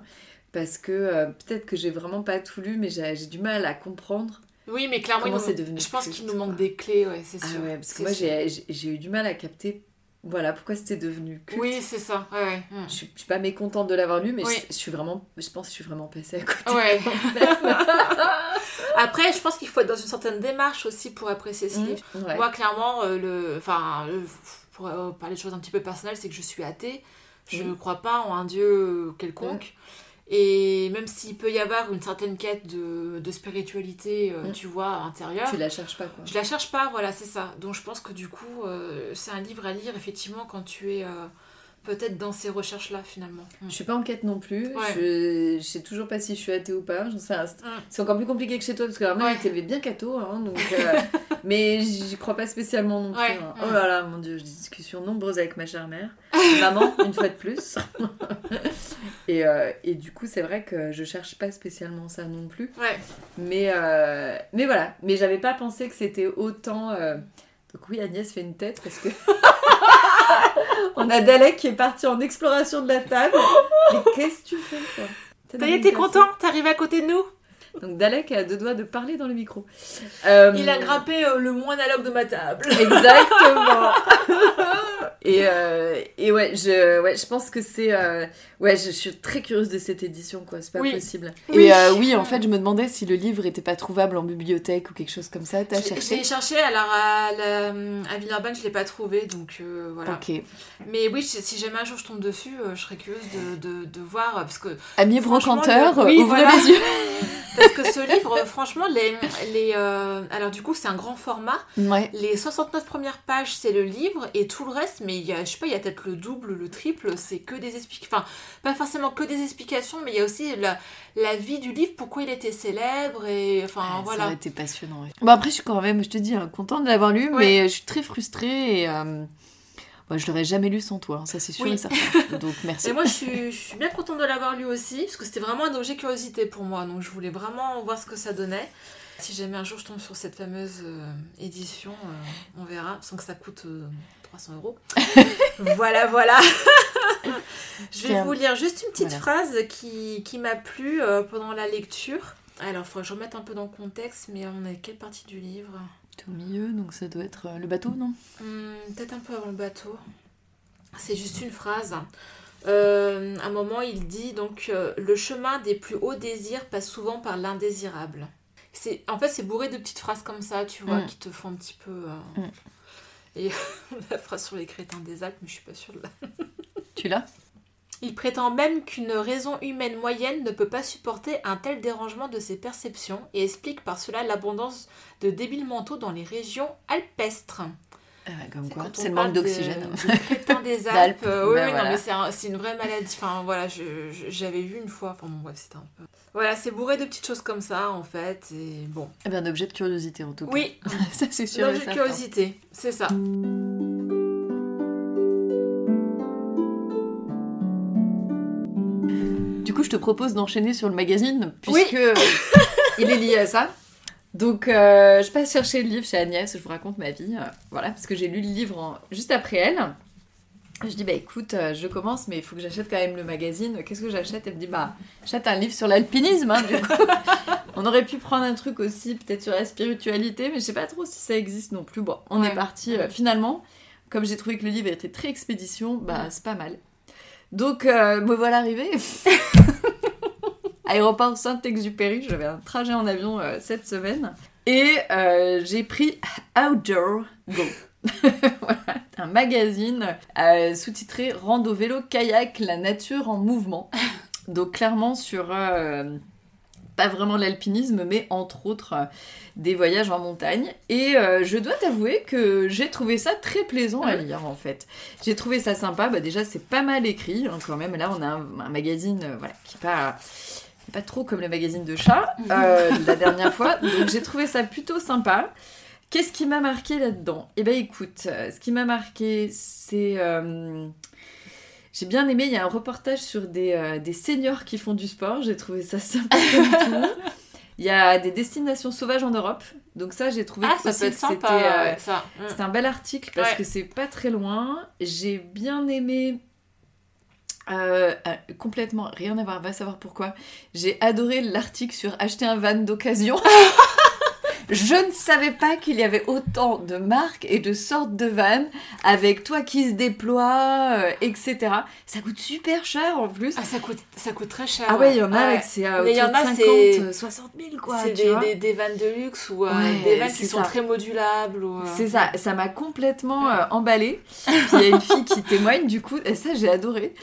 [SPEAKER 1] Parce que euh, peut-être que j'ai vraiment pas tout lu, mais j'ai du mal à comprendre.
[SPEAKER 2] Oui, mais clairement, nous-
[SPEAKER 1] c'est devenu
[SPEAKER 2] je pense qu'il nous manque des clés, ouais, c'est
[SPEAKER 1] Ah
[SPEAKER 2] sûr.
[SPEAKER 1] ouais, parce que moi j'ai eu du mal à capter. Voilà pourquoi c'était devenu culte.
[SPEAKER 2] Oui, c'est ça. Ouais, ouais. Mm.
[SPEAKER 1] Je suis, je suis pas mécontente de l'avoir lu, mais
[SPEAKER 2] Oui.
[SPEAKER 1] je, je suis vraiment, je pense que je suis vraiment passée à côté.
[SPEAKER 2] Ouais. Après, je pense qu'il faut être dans une certaine démarche aussi pour apprécier ce livre.
[SPEAKER 1] Mmh, ouais.
[SPEAKER 2] Moi, clairement, euh, le, enfin, le- pour euh, parler de choses un petit peu personnelles, c'est que je suis athée. Je ne
[SPEAKER 1] Oui.
[SPEAKER 2] crois pas en un dieu quelconque. Et même s'il peut y avoir une certaine quête de, de spiritualité, euh,
[SPEAKER 1] Mm.
[SPEAKER 2] tu vois, intérieure,
[SPEAKER 1] Tu la cherches pas quoi.
[SPEAKER 2] je la cherche pas, voilà, c'est ça. Donc je pense que du coup, euh, c'est un livre à lire effectivement quand tu es euh, peut-être dans ces recherches-là finalement. Mm.
[SPEAKER 1] Je suis pas en quête non plus.
[SPEAKER 2] Ouais.
[SPEAKER 1] Je, je sais toujours pas si je suis athée ou pas. C'est-
[SPEAKER 2] Mm.
[SPEAKER 1] C'est encore plus compliqué que chez toi parce que la mère
[SPEAKER 2] Ouais.
[SPEAKER 1] bien catho, hein, donc. euh, mais j'y crois pas spécialement non plus.
[SPEAKER 2] Ouais.
[SPEAKER 1] hein.
[SPEAKER 2] Mm.
[SPEAKER 1] Oh là là, mon dieu, j'ai des discussions nombreuses avec ma chère mère, maman une fois de plus. et, euh, et du coup, c'est vrai que je cherche pas spécialement ça non plus. Mais euh, mais voilà. Mais j'avais pas pensé que c'était autant. euh, Donc oui, Agnès fait une tête parce que. On a Dalek qui est parti en exploration de la table. Mais qu'est-ce que tu fais quoi T'as
[SPEAKER 2] Ça
[SPEAKER 1] des
[SPEAKER 2] y est, t'es
[SPEAKER 1] cassés
[SPEAKER 2] content T'arrives à côté de nous
[SPEAKER 1] Donc Dalek a deux doigts de parler dans le micro. Euh,
[SPEAKER 2] Il a grimpé euh, le moins analogue de ma table.
[SPEAKER 1] Exactement. et, euh, et ouais, je, ouais, je pense que c'est. euh, ouais, je suis très curieuse de cette édition, quoi. C'est pas
[SPEAKER 2] Oui.
[SPEAKER 1] possible.
[SPEAKER 2] Oui.
[SPEAKER 1] Et euh, oui, en fait, je me demandais si le livre était pas trouvable en bibliothèque ou quelque chose comme ça. T'as
[SPEAKER 2] J'ai-
[SPEAKER 1] cherché
[SPEAKER 2] J'ai cherché, alors à, la- à Villeurbanne, je l'ai pas trouvé, donc euh, voilà.
[SPEAKER 1] Ok.
[SPEAKER 2] Mais oui, si jamais un jour je tombe dessus, je serais curieuse de, de, de voir, parce que, Franchement,
[SPEAKER 1] brocanteur,
[SPEAKER 2] le- oui,
[SPEAKER 1] ouvrez
[SPEAKER 2] voilà.
[SPEAKER 1] les yeux.
[SPEAKER 2] parce que ce livre, franchement, les, les, euh, alors du coup, c'est un grand format.
[SPEAKER 1] Ouais.
[SPEAKER 2] Les 69 premières pages, c'est le livre, et tout le reste, mais il y a, je sais pas, il y a peut-être le double, le triple, c'est que des explications. Enfin, pas forcément que des explications, mais il y a aussi la, la vie du livre, pourquoi il était célèbre, et enfin,
[SPEAKER 1] Ouais, Ça
[SPEAKER 2] voilà.
[SPEAKER 1] aurait été passionnant. ouais. Bon, après, je suis quand même, je te dis, hein, contente de l'avoir lu,
[SPEAKER 2] Ouais.
[SPEAKER 1] mais je suis très frustrée et. euh, bah, je l'aurais jamais lu sans toi, hein, ça c'est sûr
[SPEAKER 2] Oui.
[SPEAKER 1] et certain. Donc merci.
[SPEAKER 2] Et moi, je suis, je suis bien contente de l'avoir lu aussi, parce que c'était vraiment un objet curiosité pour moi. Donc, je voulais vraiment voir ce que ça donnait. Si jamais un jour je tombe sur cette fameuse euh, édition, euh, on verra, sans que ça coûte euh, 300 euros. voilà, voilà. je vais vous lire juste une petite
[SPEAKER 1] Voilà.
[SPEAKER 2] phrase qui, qui m'a plu euh, pendant la lecture. Alors, il faudrait que je remette un peu dans le contexte, mais on est à quelle partie du livre?
[SPEAKER 1] T'es au milieu, donc ça doit être euh, le bateau, non?
[SPEAKER 2] Hmm, Peut-être un peu avant le bateau. C'est juste une phrase. Euh, à un moment, il dit donc euh, le chemin des plus hauts désirs passe souvent par l'indésirable. C'est en fait c'est bourré de petites phrases comme ça, tu vois,
[SPEAKER 1] Mm.
[SPEAKER 2] qui te font un petit peu. euh,
[SPEAKER 1] Mm.
[SPEAKER 2] Et la phrase sur les crétins des Alpes, mais je suis pas sûre de la.
[SPEAKER 1] Tu l'as?
[SPEAKER 2] Il prétend même qu'une raison humaine moyenne ne peut pas supporter un tel dérangement de ses perceptions et explique par cela l'abondance de débiles mentaux dans les régions alpestres.
[SPEAKER 1] Ah, Comme
[SPEAKER 2] C'est
[SPEAKER 1] quoi, le manque
[SPEAKER 2] de-
[SPEAKER 1] d'oxygène.
[SPEAKER 2] crétin des Alpes. euh, oui,
[SPEAKER 1] ben
[SPEAKER 2] oui, non, mais c'est un- une vraie maladie. Enfin, voilà, j'avais vu une fois. Enfin, bon, bref, c'était un peu. Voilà, c'est bourré de petites choses comme ça, en fait. Et bon.
[SPEAKER 1] Eh bien, un objet de curiosité en tout cas.
[SPEAKER 2] Oui,
[SPEAKER 1] ça c'est sûr. et
[SPEAKER 2] l'objet de curiosité, c'est ça.
[SPEAKER 1] Du coup, je te propose d'enchaîner sur le magazine, puisque il est lié à ça. Donc, euh, je passe chercher le livre chez Agnès, je vous raconte ma vie. euh, voilà, parce que j'ai lu le livre en- juste après elle. Je dis, bah écoute, euh, je commence, mais il faut que j'achète quand même le magazine. Qu'est-ce que j'achète? Elle me dit, bah, j'achète un livre sur l'alpinisme. hein, du coup. On aurait pu prendre un truc aussi, peut-être sur la spiritualité, mais je sais pas trop si ça existe non plus. Bon, on
[SPEAKER 2] Ouais.
[SPEAKER 1] est parti. finalement, comme j'ai trouvé que le livre était très expédition, bah, c'est pas mal. Donc, me voilà arrivée. Aéroport Saint-Exupéry, j'avais un trajet en avion euh, cette semaine. Et euh, j'ai pris Outdoor Go. voilà, un magazine euh, sous-titré Rando vélo kayak, la nature en mouvement. Donc clairement sur pas vraiment l'alpinisme, mais entre autres euh, des voyages en montagne. Et euh, je dois t'avouer que j'ai trouvé ça très plaisant à lire en fait. J'ai trouvé ça sympa. Bah, déjà c'est pas mal écrit hein, quand même. Là on a un, un magazine euh, voilà qui pas pas trop comme le magazine de chat euh, la dernière fois. Donc j'ai trouvé ça plutôt sympa. Qu'est-ce qui m'a marqué là-dedans? Eh ben écoute, euh, ce qui m'a marqué, c'est... euh, J'ai bien aimé, il y a un reportage sur des, euh, des seniors qui font du sport. J'ai trouvé ça sympa comme tout. Il y a des destinations sauvages en Europe. Donc ça, j'ai trouvé
[SPEAKER 2] Ah,
[SPEAKER 1] que
[SPEAKER 2] ça peut être sympa,
[SPEAKER 1] c'était, euh.
[SPEAKER 2] Mm.
[SPEAKER 1] c'était un bel article parce
[SPEAKER 2] Ouais.
[SPEAKER 1] que c'est pas très loin. J'ai bien aimé. Euh, euh, complètement rien à voir, va savoir pourquoi. J'ai adoré l'article sur acheter un van d'occasion. Je ne savais pas qu'il y avait autant de marques et de sortes de vannes avec toi qui se déploie, euh, etc. Ça coûte super cher en plus.
[SPEAKER 2] Ah, ça coûte, ça coûte très cher.
[SPEAKER 1] Ah ouais, il y en a
[SPEAKER 2] Ouais.
[SPEAKER 1] avec c'est
[SPEAKER 2] il y en
[SPEAKER 1] de
[SPEAKER 2] a,
[SPEAKER 1] 50,
[SPEAKER 2] c'est-
[SPEAKER 1] euh, 60 000 quoi.
[SPEAKER 2] c'est des,
[SPEAKER 1] vois.
[SPEAKER 2] des, des vannes de luxe ou euh,
[SPEAKER 1] Ouais,
[SPEAKER 2] des vannes qui sont très modulables. Ou, euh,
[SPEAKER 1] C'est ça, ça m'a complètement euh, emballée. Il y a une fille qui témoigne, du coup, et ça j'ai adoré.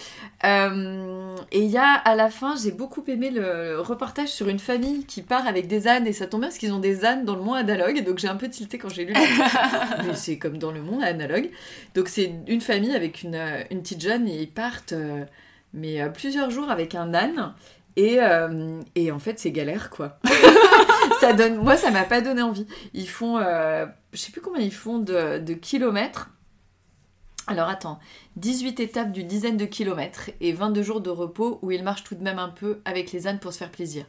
[SPEAKER 1] Euh, et il y a à la fin, j'ai beaucoup aimé le reportage sur une famille qui part avec des ânes, et ça tombe bien parce qu'ils ont des ânes dans le monde analogue, donc j'ai un peu tilté quand j'ai lu. Mais c'est comme dans le monde analogue. Donc c'est une famille avec une, euh, une petite jeune, et ils partent euh, mais euh, plusieurs jours avec un âne. Et, euh, et en fait, c'est galère, quoi. ça donne, moi, ça m'a pas donné envie. Ils font, je sais plus combien ils font de, de kilomètres. Alors attends, 18 étapes d'une dizaine de kilomètres et 22 jours de repos où ils marchent tout de même un peu avec les ânes pour se faire plaisir.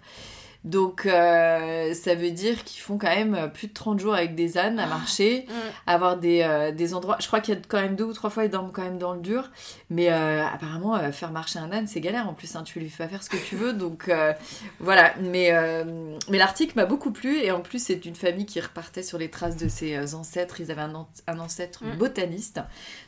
[SPEAKER 1] Donc euh, ça veut dire qu'ils font quand même plus de 30 jours avec des ânes à marcher,
[SPEAKER 2] Mm.
[SPEAKER 1] avoir des, euh, des endroits... Je crois qu'il y a quand même deux ou trois fois ils dorment quand même dans le dur, mais euh, apparemment euh, faire marcher un âne c'est galère en plus, hein, tu lui fais faire ce que tu veux, donc euh, voilà. Mais, euh, mais l'article m'a beaucoup plu et en plus c'est une famille qui repartait sur les traces de ses euh, ancêtres, ils avaient un, an- un ancêtre
[SPEAKER 2] Mm.
[SPEAKER 1] botaniste,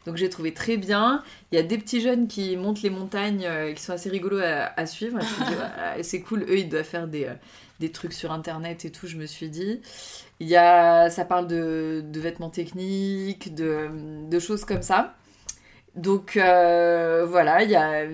[SPEAKER 1] donc j'ai trouvé très bien. Il y a des petits jeunes qui montent les montagnes euh, qui sont assez rigolos à, à suivre. Ah, c'est cool, eux ils doivent faire des, euh, des trucs sur internet et tout, je me suis dit. Il y a, ça parle de, de vêtements techniques, de, de choses comme ça. Donc euh, voilà, il y a.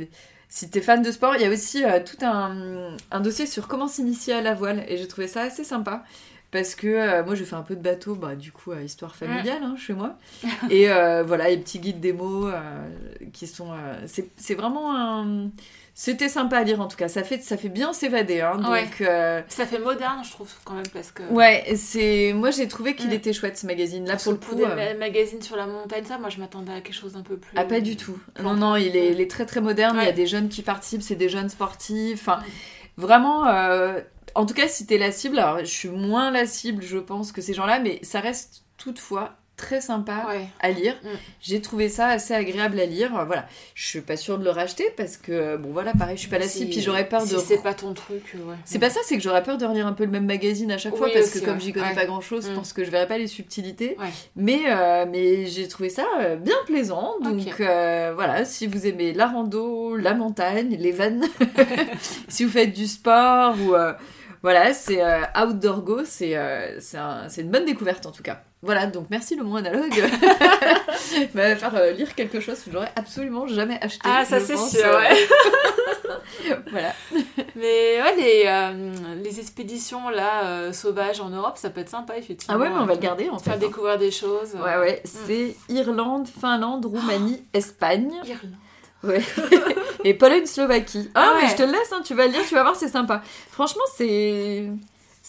[SPEAKER 1] Si t'es fan de sport, il y a aussi euh, tout un, un dossier sur comment s'initier à la voile et j'ai trouvé ça assez sympa parce que euh, moi je fais un peu de bateau, bah du coup euh, histoire familiale hein, chez moi et euh, voilà les petits guides démo qui sont c'est c'est vraiment un c'était sympa à lire en tout cas ça fait ça fait bien s'évader hein, donc
[SPEAKER 2] Ouais.
[SPEAKER 1] euh,
[SPEAKER 2] Ça fait moderne, je trouve, quand même, parce que.
[SPEAKER 1] ouais c'est moi j'ai trouvé qu'il était chouette ce magazine là pour le coup
[SPEAKER 2] des
[SPEAKER 1] euh,
[SPEAKER 2] ma- magazines sur la montagne, ça, moi, je m'attendais à quelque chose d'un peu plus.
[SPEAKER 1] Ah, pas du tout. Non, non, il est, il est très très moderne. Il y a des jeunes qui participent, c'est des jeunes sportifs. Enfin, vraiment, euh, en tout cas, si t'es la cible, alors je suis moins la cible, je pense, que ces gens-là, mais ça reste toutefois très sympa
[SPEAKER 2] Ouais.
[SPEAKER 1] à lire.
[SPEAKER 2] Mm.
[SPEAKER 1] J'ai trouvé ça assez agréable à lire. Voilà. Je suis pas sûre de le racheter parce que, bon, voilà, pareil, je suis pas la cible,
[SPEAKER 2] Si-
[SPEAKER 1] puis j'aurais peur
[SPEAKER 2] si
[SPEAKER 1] de.
[SPEAKER 2] c'est pas ton truc, euh, ouais.
[SPEAKER 1] C'est pas ça, c'est que j'aurais peur de relire un peu le même magazine à chaque fois parce
[SPEAKER 2] aussi,
[SPEAKER 1] que comme
[SPEAKER 2] ouais.
[SPEAKER 1] j'y connais pas grand chose, je
[SPEAKER 2] Mm.
[SPEAKER 1] pense que je verrai pas les subtilités. Mais, euh, mais j'ai trouvé ça euh, bien plaisant. Donc euh, voilà, si vous aimez la rando, la montagne, les vannes, si vous faites du sport ou euh, voilà, c'est euh, Outdoor Go, euh, c'est une bonne découverte en tout cas. Voilà, donc merci le mot analogue. va faire euh, lire quelque chose que j'aurais absolument jamais acheté.
[SPEAKER 2] Ah, ça c'est sûr,
[SPEAKER 1] euh,
[SPEAKER 2] ouais.
[SPEAKER 1] voilà.
[SPEAKER 2] Mais ouais, les, euh, les expéditions là, euh, sauvages en Europe, ça peut être sympa, effectivement.
[SPEAKER 1] Ah ouais, mais on va le garder en fait.
[SPEAKER 2] Faire découvrir des choses.
[SPEAKER 1] Ouais, ouais, c'est Irlande, Finlande, Roumanie, Espagne.
[SPEAKER 2] Irlande.
[SPEAKER 1] Ouais. Et Pologne, Slovaquie. Ah,
[SPEAKER 2] Ah
[SPEAKER 1] mais
[SPEAKER 2] ouais.
[SPEAKER 1] je te le laisse, hein, tu vas le lire, tu vas voir, c'est sympa. Franchement, c'est.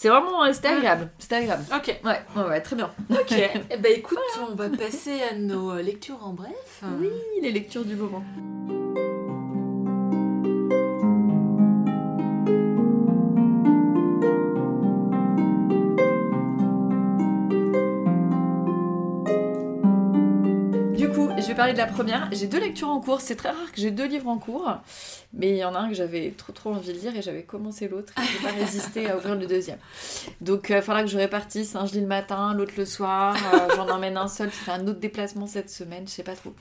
[SPEAKER 1] C'est vraiment. C'était agréable. C'était agréable.
[SPEAKER 2] Ok,
[SPEAKER 1] Ouais, ouais, ouais, très bien.
[SPEAKER 2] ok. Eh ben écoute, on va passer à nos euh, lectures en bref.
[SPEAKER 1] Oui, les lectures du moment. Parler de la première. J'ai deux lectures en cours. C'est très rare que j'ai deux livres en cours. Mais il y en a un que j'avais trop trop envie de lire et j'avais commencé l'autre. Je n'ai pas résisté à ouvrir le deuxième. Donc il faudra que je répartisse. Un je lis le matin, l'autre le soir. Euh, J'en emmène un seul. Je ferai un autre déplacement cette semaine. Je sais pas trop.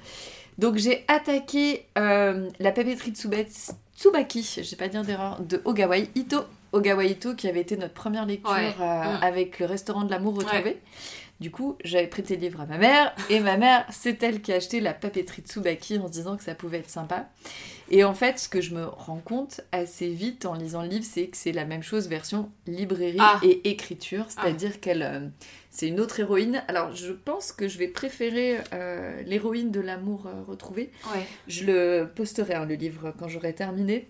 [SPEAKER 1] Donc j'ai attaqué euh, la papeterie de Tsubets- Tsubaki, je sais pas dire d'erreur, de Ogawai Ito. Ogawa Ito qui avait été notre première lecture
[SPEAKER 2] Ouais.
[SPEAKER 1] euh,
[SPEAKER 2] Mm.
[SPEAKER 1] avec le restaurant de l'amour retrouvé. Du coup, j'avais prêté le livre à ma mère et ma mère, c'est elle qui a acheté la papeterie Tsubaki en se disant que ça pouvait être sympa. Et en fait, ce que je me rends compte assez vite en lisant le livre, c'est que c'est la même chose version librairie
[SPEAKER 2] Ah.
[SPEAKER 1] et écriture, c'est-à-dire qu'elle euh, c'est une autre héroïne. Alors, je pense que je vais préférer euh, l'héroïne de l'amour euh, retrouvé.
[SPEAKER 2] Ouais.
[SPEAKER 1] Je le posterai, hein, le livre, quand j'aurai terminé.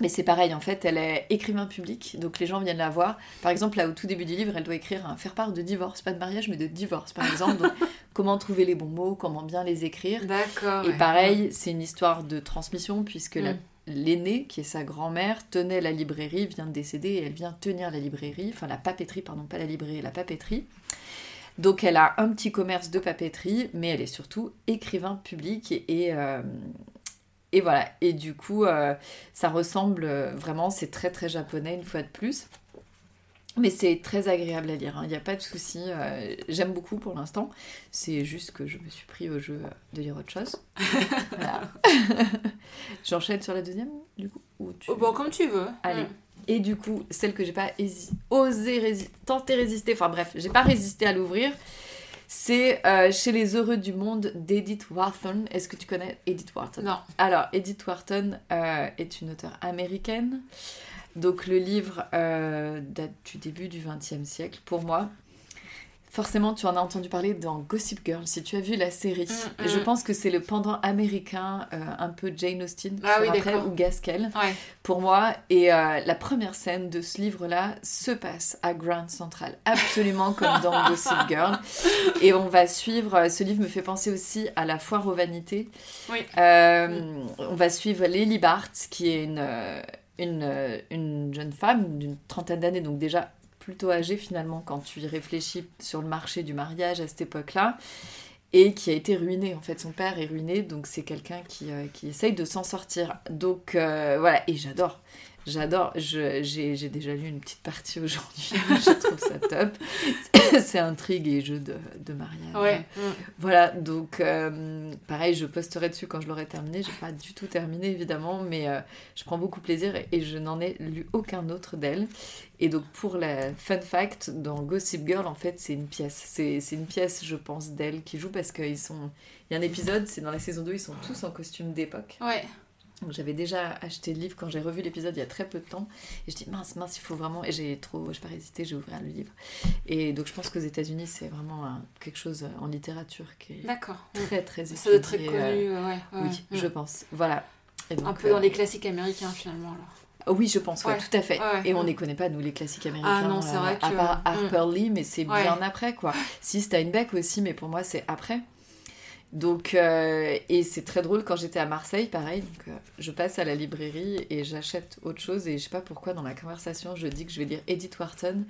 [SPEAKER 1] Mais c'est pareil, en fait, elle est écrivain public, donc les gens viennent la voir. Par exemple, là, au tout début du livre, elle doit écrire un faire part de divorce, pas de mariage, mais de divorce, par exemple. Donc, comment trouver les bons mots, comment bien les écrire.
[SPEAKER 2] D'accord.
[SPEAKER 1] Et
[SPEAKER 2] ouais.
[SPEAKER 1] pareil, c'est une histoire de transmission, puisque la
[SPEAKER 2] Mm.
[SPEAKER 1] l'aînée, qui est sa grand-mère, tenait la librairie, vient de décéder, et elle vient tenir la librairie, enfin la papeterie, pardon, pas la librairie, la papeterie. Donc elle a un petit commerce de papeterie, mais elle est surtout écrivain public et, euh, et voilà. Et du coup, euh, ça ressemble euh, vraiment, c'est très très japonais une fois de plus. Mais c'est très agréable à lire, hein. il n'y a pas de souci. J'aime beaucoup pour l'instant. C'est juste que je me suis pris au jeu de lire autre chose. Voilà. J'enchaîne sur la deuxième, du coup ou tu...
[SPEAKER 2] Oh, bon, comme tu veux.
[SPEAKER 1] Allez.
[SPEAKER 2] Mm.
[SPEAKER 1] Et du coup, celle que j'ai pas osé rési- tenter résister, enfin bref, j'ai pas résisté à l'ouvrir, c'est euh, Chez les heureux du monde d'Edith Wharton. Est-ce que tu connais Edith Wharton?
[SPEAKER 2] Non.
[SPEAKER 1] Alors, Edith Wharton euh, est une auteure américaine. Donc, le livre euh, date du début du XXe siècle. Pour moi, forcément, tu en as entendu parler dans Gossip Girl, si tu as vu la série.
[SPEAKER 2] Mm,
[SPEAKER 1] je
[SPEAKER 2] mm.
[SPEAKER 1] pense que c'est le pendant américain, euh, un peu Jane Austen,
[SPEAKER 2] Ah oui,
[SPEAKER 1] après, ou Gaskell
[SPEAKER 2] Ouais.
[SPEAKER 1] pour moi. Et euh, la première scène de ce livre-là se passe à Grand Central, absolument comme dans Gossip Girl. Et on va suivre. euh, Ce livre me fait penser aussi à la foire aux vanités.
[SPEAKER 2] Oui.
[SPEAKER 1] Euh, on va suivre Lily Barthes, qui est une, une, une jeune femme d'une trentaine d'années, donc déjà plutôt âgée finalement quand tu y réfléchis sur le marché du mariage à cette époque-là. Et qui a été ruiné, en fait, son père est ruiné, donc c'est quelqu'un qui, euh, qui essaye de s'en sortir. Donc euh, voilà, et j'adore, j'adore, j'ai déjà lu une petite partie aujourd'hui, je trouve ça top. c'est intrigue et jeu de, de mariage.
[SPEAKER 2] Ouais.
[SPEAKER 1] Voilà, donc euh, pareil, je posterai dessus quand je l'aurai terminé. J'ai pas du tout terminé évidemment, mais euh, je prends beaucoup plaisir et, et je n'en ai lu aucun autre d'elle. Et donc pour la fun fact, dans Gossip Girl, en fait, c'est une pièce. C'est c'est une pièce, je pense, d'elle qui joue parce qu'ils sont. Il y a un épisode, c'est dans la saison 2, ils sont tous en costume d'époque.
[SPEAKER 2] Ouais.
[SPEAKER 1] Donc j'avais déjà acheté le livre quand j'ai revu l'épisode il y a très peu de temps. Et je dis mince, mince, il faut vraiment. Et j'ai trop. Je pas résisté, j'ai ouvert le livre. Et donc je pense qu'aux États-Unis, c'est vraiment un- quelque chose en littérature qui est très très
[SPEAKER 2] Ça doit être très
[SPEAKER 1] étudié,
[SPEAKER 2] connu,
[SPEAKER 1] euh,
[SPEAKER 2] ouais. ouais.
[SPEAKER 1] oui,
[SPEAKER 2] Mm.
[SPEAKER 1] je pense. Voilà. Et donc,
[SPEAKER 2] Un peu dans
[SPEAKER 1] euh,
[SPEAKER 2] les classiques américains finalement alors.
[SPEAKER 1] oh oui, je pense, ouais,
[SPEAKER 2] Ouais.
[SPEAKER 1] tout à fait.
[SPEAKER 2] Ouais.
[SPEAKER 1] Et on ne les connaît pas, nous, les classiques américains.
[SPEAKER 2] Ah non, c'est
[SPEAKER 1] euh,
[SPEAKER 2] vrai
[SPEAKER 1] À
[SPEAKER 2] que-
[SPEAKER 1] part
[SPEAKER 2] mm.
[SPEAKER 1] Harper Lee, mais c'est bien après, quoi. Si Steinbeck aussi, mais pour moi, c'est après. Donc, euh, et c'est très drôle quand j'étais à Marseille, pareil. Donc, euh, je passe à la librairie et j'achète autre chose. Et je sais pas pourquoi, dans la conversation, je dis que je vais lire Edith Wharton.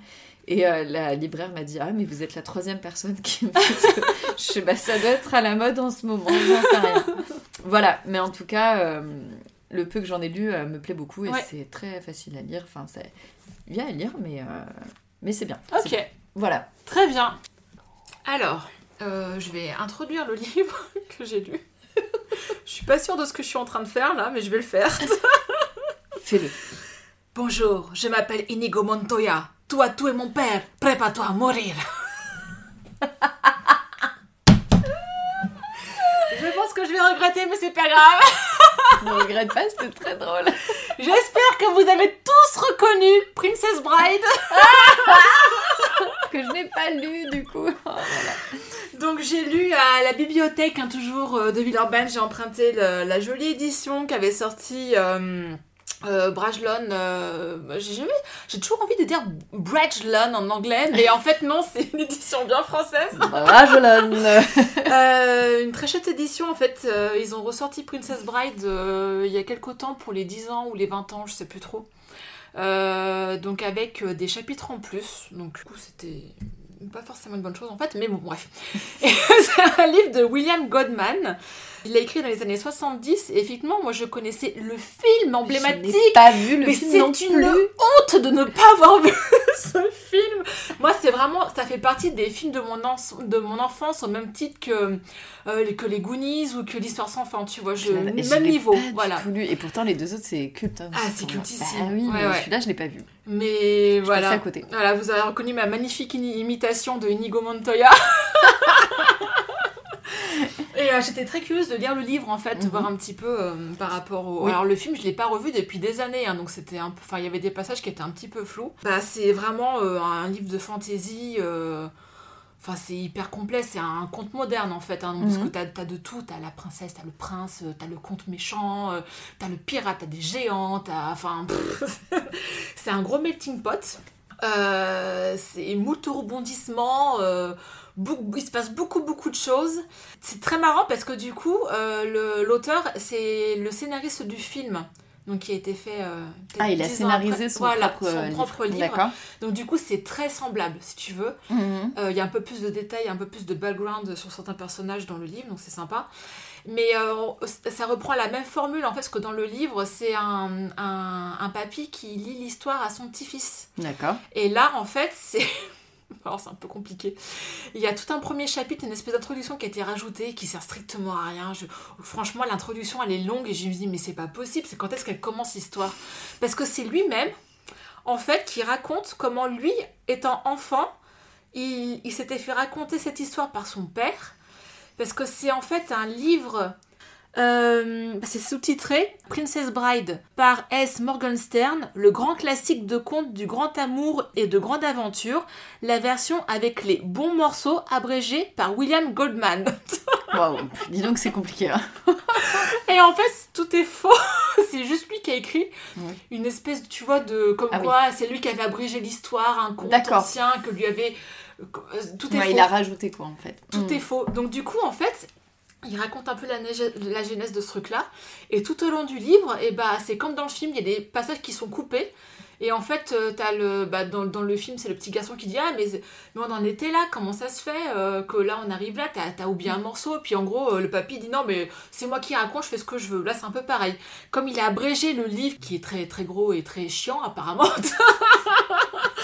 [SPEAKER 1] Et euh, la libraire m'a dit Ah, mais vous êtes la troisième personne qui me dit je sais, bah, ça doit être à la mode en ce moment, j'en sais rien. Voilà, mais en tout cas, le peu que j'en ai lu me plaît beaucoup et
[SPEAKER 2] Ouais.
[SPEAKER 1] c'est très facile à lire. Enfin, c'est bien à lire, mais, mais c'est bien.
[SPEAKER 2] Ok.
[SPEAKER 1] bien. Voilà.
[SPEAKER 2] Très bien. Alors, euh, je vais introduire le livre que j'ai lu. je suis pas sûre de ce que je suis en train de faire là, mais je vais le faire.
[SPEAKER 1] Fais-le.
[SPEAKER 2] Bonjour, je m'appelle Inigo Montoya. Toi, tu es mon père. Prépare-toi à mourir. je pense que je vais regretter, mais c'est pas grave.
[SPEAKER 1] Ne regrette pas, c'était très drôle.
[SPEAKER 2] J'espère que vous avez tous reconnu Princess Bride.
[SPEAKER 1] Que je n'ai pas lu du coup. Oh, voilà.
[SPEAKER 2] Donc j'ai lu à la bibliothèque, hein, toujours euh, de Villeurbanne, j'ai emprunté le- la jolie édition qu'avait sortie euh, euh, Brajlon. euh, j'ai toujours envie de dire Brajlon en anglais, mais en fait non, c'est une édition bien française.
[SPEAKER 1] Brajolone.
[SPEAKER 2] Euh, une très chouette édition en fait. ils ont ressorti Princess Bride il y a quelque temps pour les 10 ans ou les 20 ans, je sais plus trop. Donc avec des chapitres en plus. Donc du coup c'était pas forcément une bonne chose en fait, mais bon bref. C'est un livre de William Godman. Il l'a écrit dans les années 70 et effectivement moi je connaissais le film emblématique.
[SPEAKER 1] Je n'ai pas vu le
[SPEAKER 2] Mais
[SPEAKER 1] film
[SPEAKER 2] c'est
[SPEAKER 1] non
[SPEAKER 2] une
[SPEAKER 1] plus.
[SPEAKER 2] honte de ne pas avoir vu ce film. Moi, c'est vraiment, ça fait partie des films de mon, en- de mon enfance au même titre que, euh, que les Goonies ou que l'Histoire sans fin. Tu vois, je,
[SPEAKER 1] je
[SPEAKER 2] même niveau,
[SPEAKER 1] pas du
[SPEAKER 2] voilà.
[SPEAKER 1] tout lu. Et pourtant, les deux autres, c'est culte. hein,
[SPEAKER 2] Ah, c'est
[SPEAKER 1] moi.
[SPEAKER 2] cultissime.
[SPEAKER 1] Bah oui,
[SPEAKER 2] Ouais,
[SPEAKER 1] mais
[SPEAKER 2] ouais.
[SPEAKER 1] celui-là, je l'ai pas vu.
[SPEAKER 2] Mais
[SPEAKER 1] Je
[SPEAKER 2] voilà.
[SPEAKER 1] à côté.
[SPEAKER 2] Voilà, vous avez reconnu ma magnifique imitation de Inigo Montoya. Euh, j'étais très curieuse de lire le livre en fait, de
[SPEAKER 1] Mhm.
[SPEAKER 2] voir un petit peu euh, par rapport au.
[SPEAKER 1] Oui.
[SPEAKER 2] Alors le film, je l'ai pas revu depuis des années, hein, donc c'était un peu. Enfin, il y avait des passages qui étaient un petit peu flous. Bah, c'est vraiment euh, un livre de fantasy. euh, Enfin, c'est hyper complet, c'est un conte moderne en fait, hein, donc, parce
[SPEAKER 1] Mhm.
[SPEAKER 2] que t'as as de tout, t'as la princesse, t'as le prince, t'as le conte méchant, t'as le pirate, t'as des géants, t'as. Enfin, c'est un gros melting pot. C'est moult rebondissements, il se passe beaucoup beaucoup de choses. C'est très marrant parce que du coup, euh, l'auteur, c'est le scénariste du film donc qui a été fait. euh,
[SPEAKER 1] Ah, il a
[SPEAKER 2] 10 ans
[SPEAKER 1] scénarisé
[SPEAKER 2] après.
[SPEAKER 1] son
[SPEAKER 2] voilà,
[SPEAKER 1] propre
[SPEAKER 2] son
[SPEAKER 1] livre.
[SPEAKER 2] propre livre.
[SPEAKER 1] D'accord.
[SPEAKER 2] Donc du coup, c'est très semblable, si tu veux.
[SPEAKER 1] Mhm.
[SPEAKER 2] Euh, Il y a un peu plus de détails, un peu plus de background sur certains personnages dans le livre, donc c'est sympa. Mais euh, ça reprend la même formule en fait, parce que dans le livre, c'est un, un, un papy qui lit l'histoire à son petit-fils.
[SPEAKER 1] D'accord.
[SPEAKER 2] Et là, en fait, c'est. Alors, c'est un peu compliqué. Il y a tout un premier chapitre, une espèce d'introduction qui a été rajoutée, qui sert strictement à rien. Franchement, l'introduction, elle est longue et je me dis, mais c'est pas possible, c'est quand est-ce qu'elle commence l'histoire? Parce que c'est lui-même, en fait, qui raconte comment lui, étant enfant, il s'était fait raconter cette histoire par son père. Parce que c'est en fait un livre. Euh, c'est sous-titré Princess Bride par S. Morgenstern, le grand classique de contes du grand amour et de grande aventure, la version avec les bons morceaux abrégés par William Goldman.
[SPEAKER 1] Waouh. Dis donc, c'est compliqué. hein.
[SPEAKER 2] Et en fait, tout est faux. c'est juste lui qui a écrit une espèce, tu vois, de comme
[SPEAKER 1] Ah oui.
[SPEAKER 2] quoi c'est lui qui avait abrégé l'histoire, un conte ancien que lui avait. euh, Tout est
[SPEAKER 1] Ouais,
[SPEAKER 2] faux.
[SPEAKER 1] il a rajouté quoi en fait.
[SPEAKER 2] Tout
[SPEAKER 1] Mhm.
[SPEAKER 2] est faux. Donc du coup, en fait, il raconte un peu la, neige- genèse de ce truc-là. Et tout au long du livre, et bah, c'est comme dans le film, il y a des passages qui sont coupés. Et en fait, euh, t'as le, bah, dans, dans le film, c'est le petit garçon qui dit Ah, mais, mais on en était là, comment ça se fait euh, que là on arrive là, t'as t'as oublié un morceau. Et puis en gros, euh, le papy dit Non, mais c'est moi qui raconte, je fais ce que je veux. Là, c'est un peu pareil. Comme il a abrégé le livre, qui est très, très gros et très chiant, apparemment.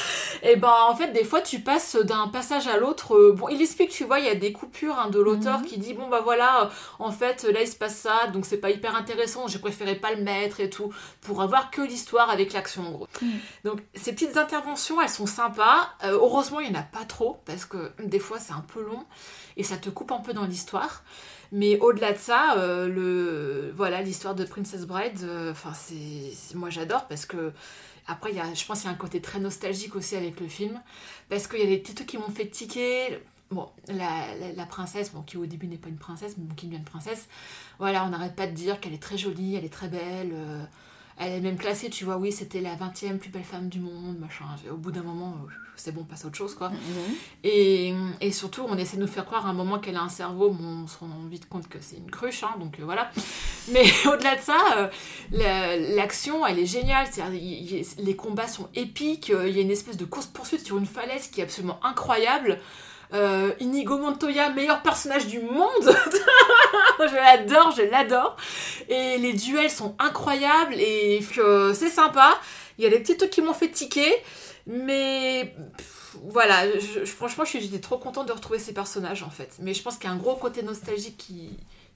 [SPEAKER 2] Et ben en fait des fois tu passes d'un passage à l'autre. euh, bon il explique tu vois il y a des coupures hein, de l'auteur
[SPEAKER 1] Mhm.
[SPEAKER 2] qui dit bon bah voilà en fait là il se passe ça donc c'est pas hyper intéressant j'ai préféré pas le mettre et tout pour avoir que l'histoire avec l'action en gros.
[SPEAKER 1] Mhm.
[SPEAKER 2] Donc ces petites interventions elles sont sympas. Euh, heureusement il y en a pas trop parce que des fois c'est un peu long et ça te coupe un peu dans l'histoire. Mais au-delà de ça, euh, le voilà l'histoire de Princess Bride, enfin c'est- moi j'adore parce que après y a, je pense qu'il y a un côté très nostalgique aussi avec le film parce qu'il y a des petits trucs qui m'ont fait tiquer. Bon, la, princesse, bon, qui au début n'est pas une princesse, mais qui devient une princesse, voilà, on n'arrête pas de dire qu'elle est très jolie, elle est très belle, euh, elle est même classée, tu vois, oui, c'était la 20e plus belle femme du monde, machin. Au bout d'un moment, euh, c'est bon, on passe à autre chose, quoi.
[SPEAKER 1] Mhm.
[SPEAKER 2] Et, et surtout, on essaie de nous faire croire à un moment qu'elle a un cerveau, bon, on se rend vite compte que c'est une cruche, hein, donc euh, voilà. Mais au-delà de ça, euh, la- l'action, elle est géniale. C'est-à-dire, il- il- les combats sont épiques. euh, Il y a une espèce de course-poursuite sur une falaise qui est absolument incroyable. Euh, Inigo Montoya, meilleur personnage du monde. je l'adore, je l'adore. Et les duels sont incroyables et euh, c'est sympa. Il y a des petits trucs qui m'ont fait tiquer, mais voilà, je- je- franchement, trop contente de retrouver ces personnages en fait. Mais je pense qu'il y a un gros côté nostalgique qui,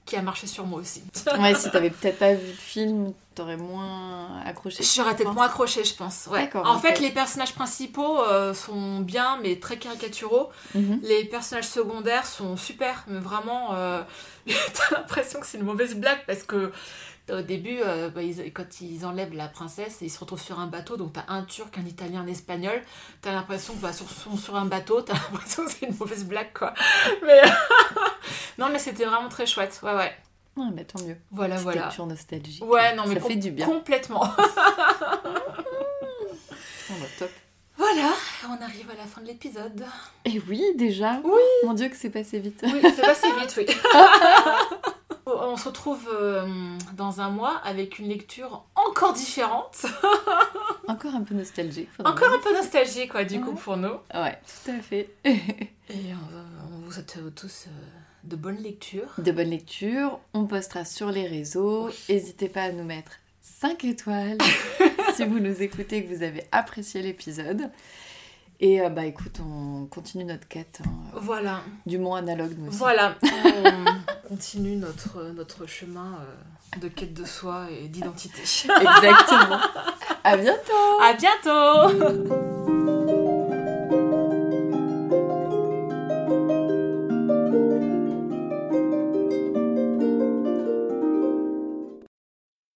[SPEAKER 2] qui a marché sur moi aussi.
[SPEAKER 1] Ouais, si t'avais peut-être pas vu le film, t'aurais moins accroché.
[SPEAKER 2] J'aurais peut-être moins accroché, je pense. Ouais. En fait, les personnages principaux euh, sont bien, mais très caricaturaux.
[SPEAKER 1] Mhm.
[SPEAKER 2] Les personnages secondaires sont super, mais vraiment, euh, t'as l'impression que c'est une mauvaise blague parce que au début, euh, bah, ils- quand ils enlèvent la princesse, ils se retrouvent sur un bateau, donc t'as un turc, un italien, un espagnol, t'as l'impression sur, sont sur un bateau, t'as l'impression que c'est une mauvaise blague, quoi. Mais non, mais c'était vraiment très chouette, ouais, ouais.
[SPEAKER 1] Ouais, bah tant mieux.
[SPEAKER 2] Voilà,
[SPEAKER 1] C'était
[SPEAKER 2] voilà.
[SPEAKER 1] pure nostalgie.
[SPEAKER 2] Ouais, non, mais
[SPEAKER 1] ça fait du bien.
[SPEAKER 2] complètement.
[SPEAKER 1] Oh, bah, top.
[SPEAKER 2] Voilà, on arrive à la fin de l'épisode.
[SPEAKER 1] Et oui, déjà.
[SPEAKER 2] Oui.
[SPEAKER 1] Mon dieu, que c'est passé vite.
[SPEAKER 2] Oui, c'est passé vite, oui. On se retrouve euh, dans un mois avec une lecture encore différente,
[SPEAKER 1] Encore un peu nostalgique.
[SPEAKER 2] encore un peu nostalgique, quoi, du coup, pour nous.
[SPEAKER 1] Ouais, tout à fait.
[SPEAKER 2] Et on, on vous souhaite tous euh, de bonnes lectures.
[SPEAKER 1] De bonnes lectures. On postera sur les réseaux.
[SPEAKER 2] Oui.
[SPEAKER 1] N'hésitez pas à nous mettre 5 étoiles si vous nous écoutez et que vous avez apprécié l'épisode. Et euh, bah écoute, on continue notre quête hein,
[SPEAKER 2] Voilà,
[SPEAKER 1] du monde analogue nous aussi.
[SPEAKER 2] voilà. On continue notre, notre chemin euh, de quête de soi et d'identité.
[SPEAKER 1] Exactement. à bientôt
[SPEAKER 2] À bientôt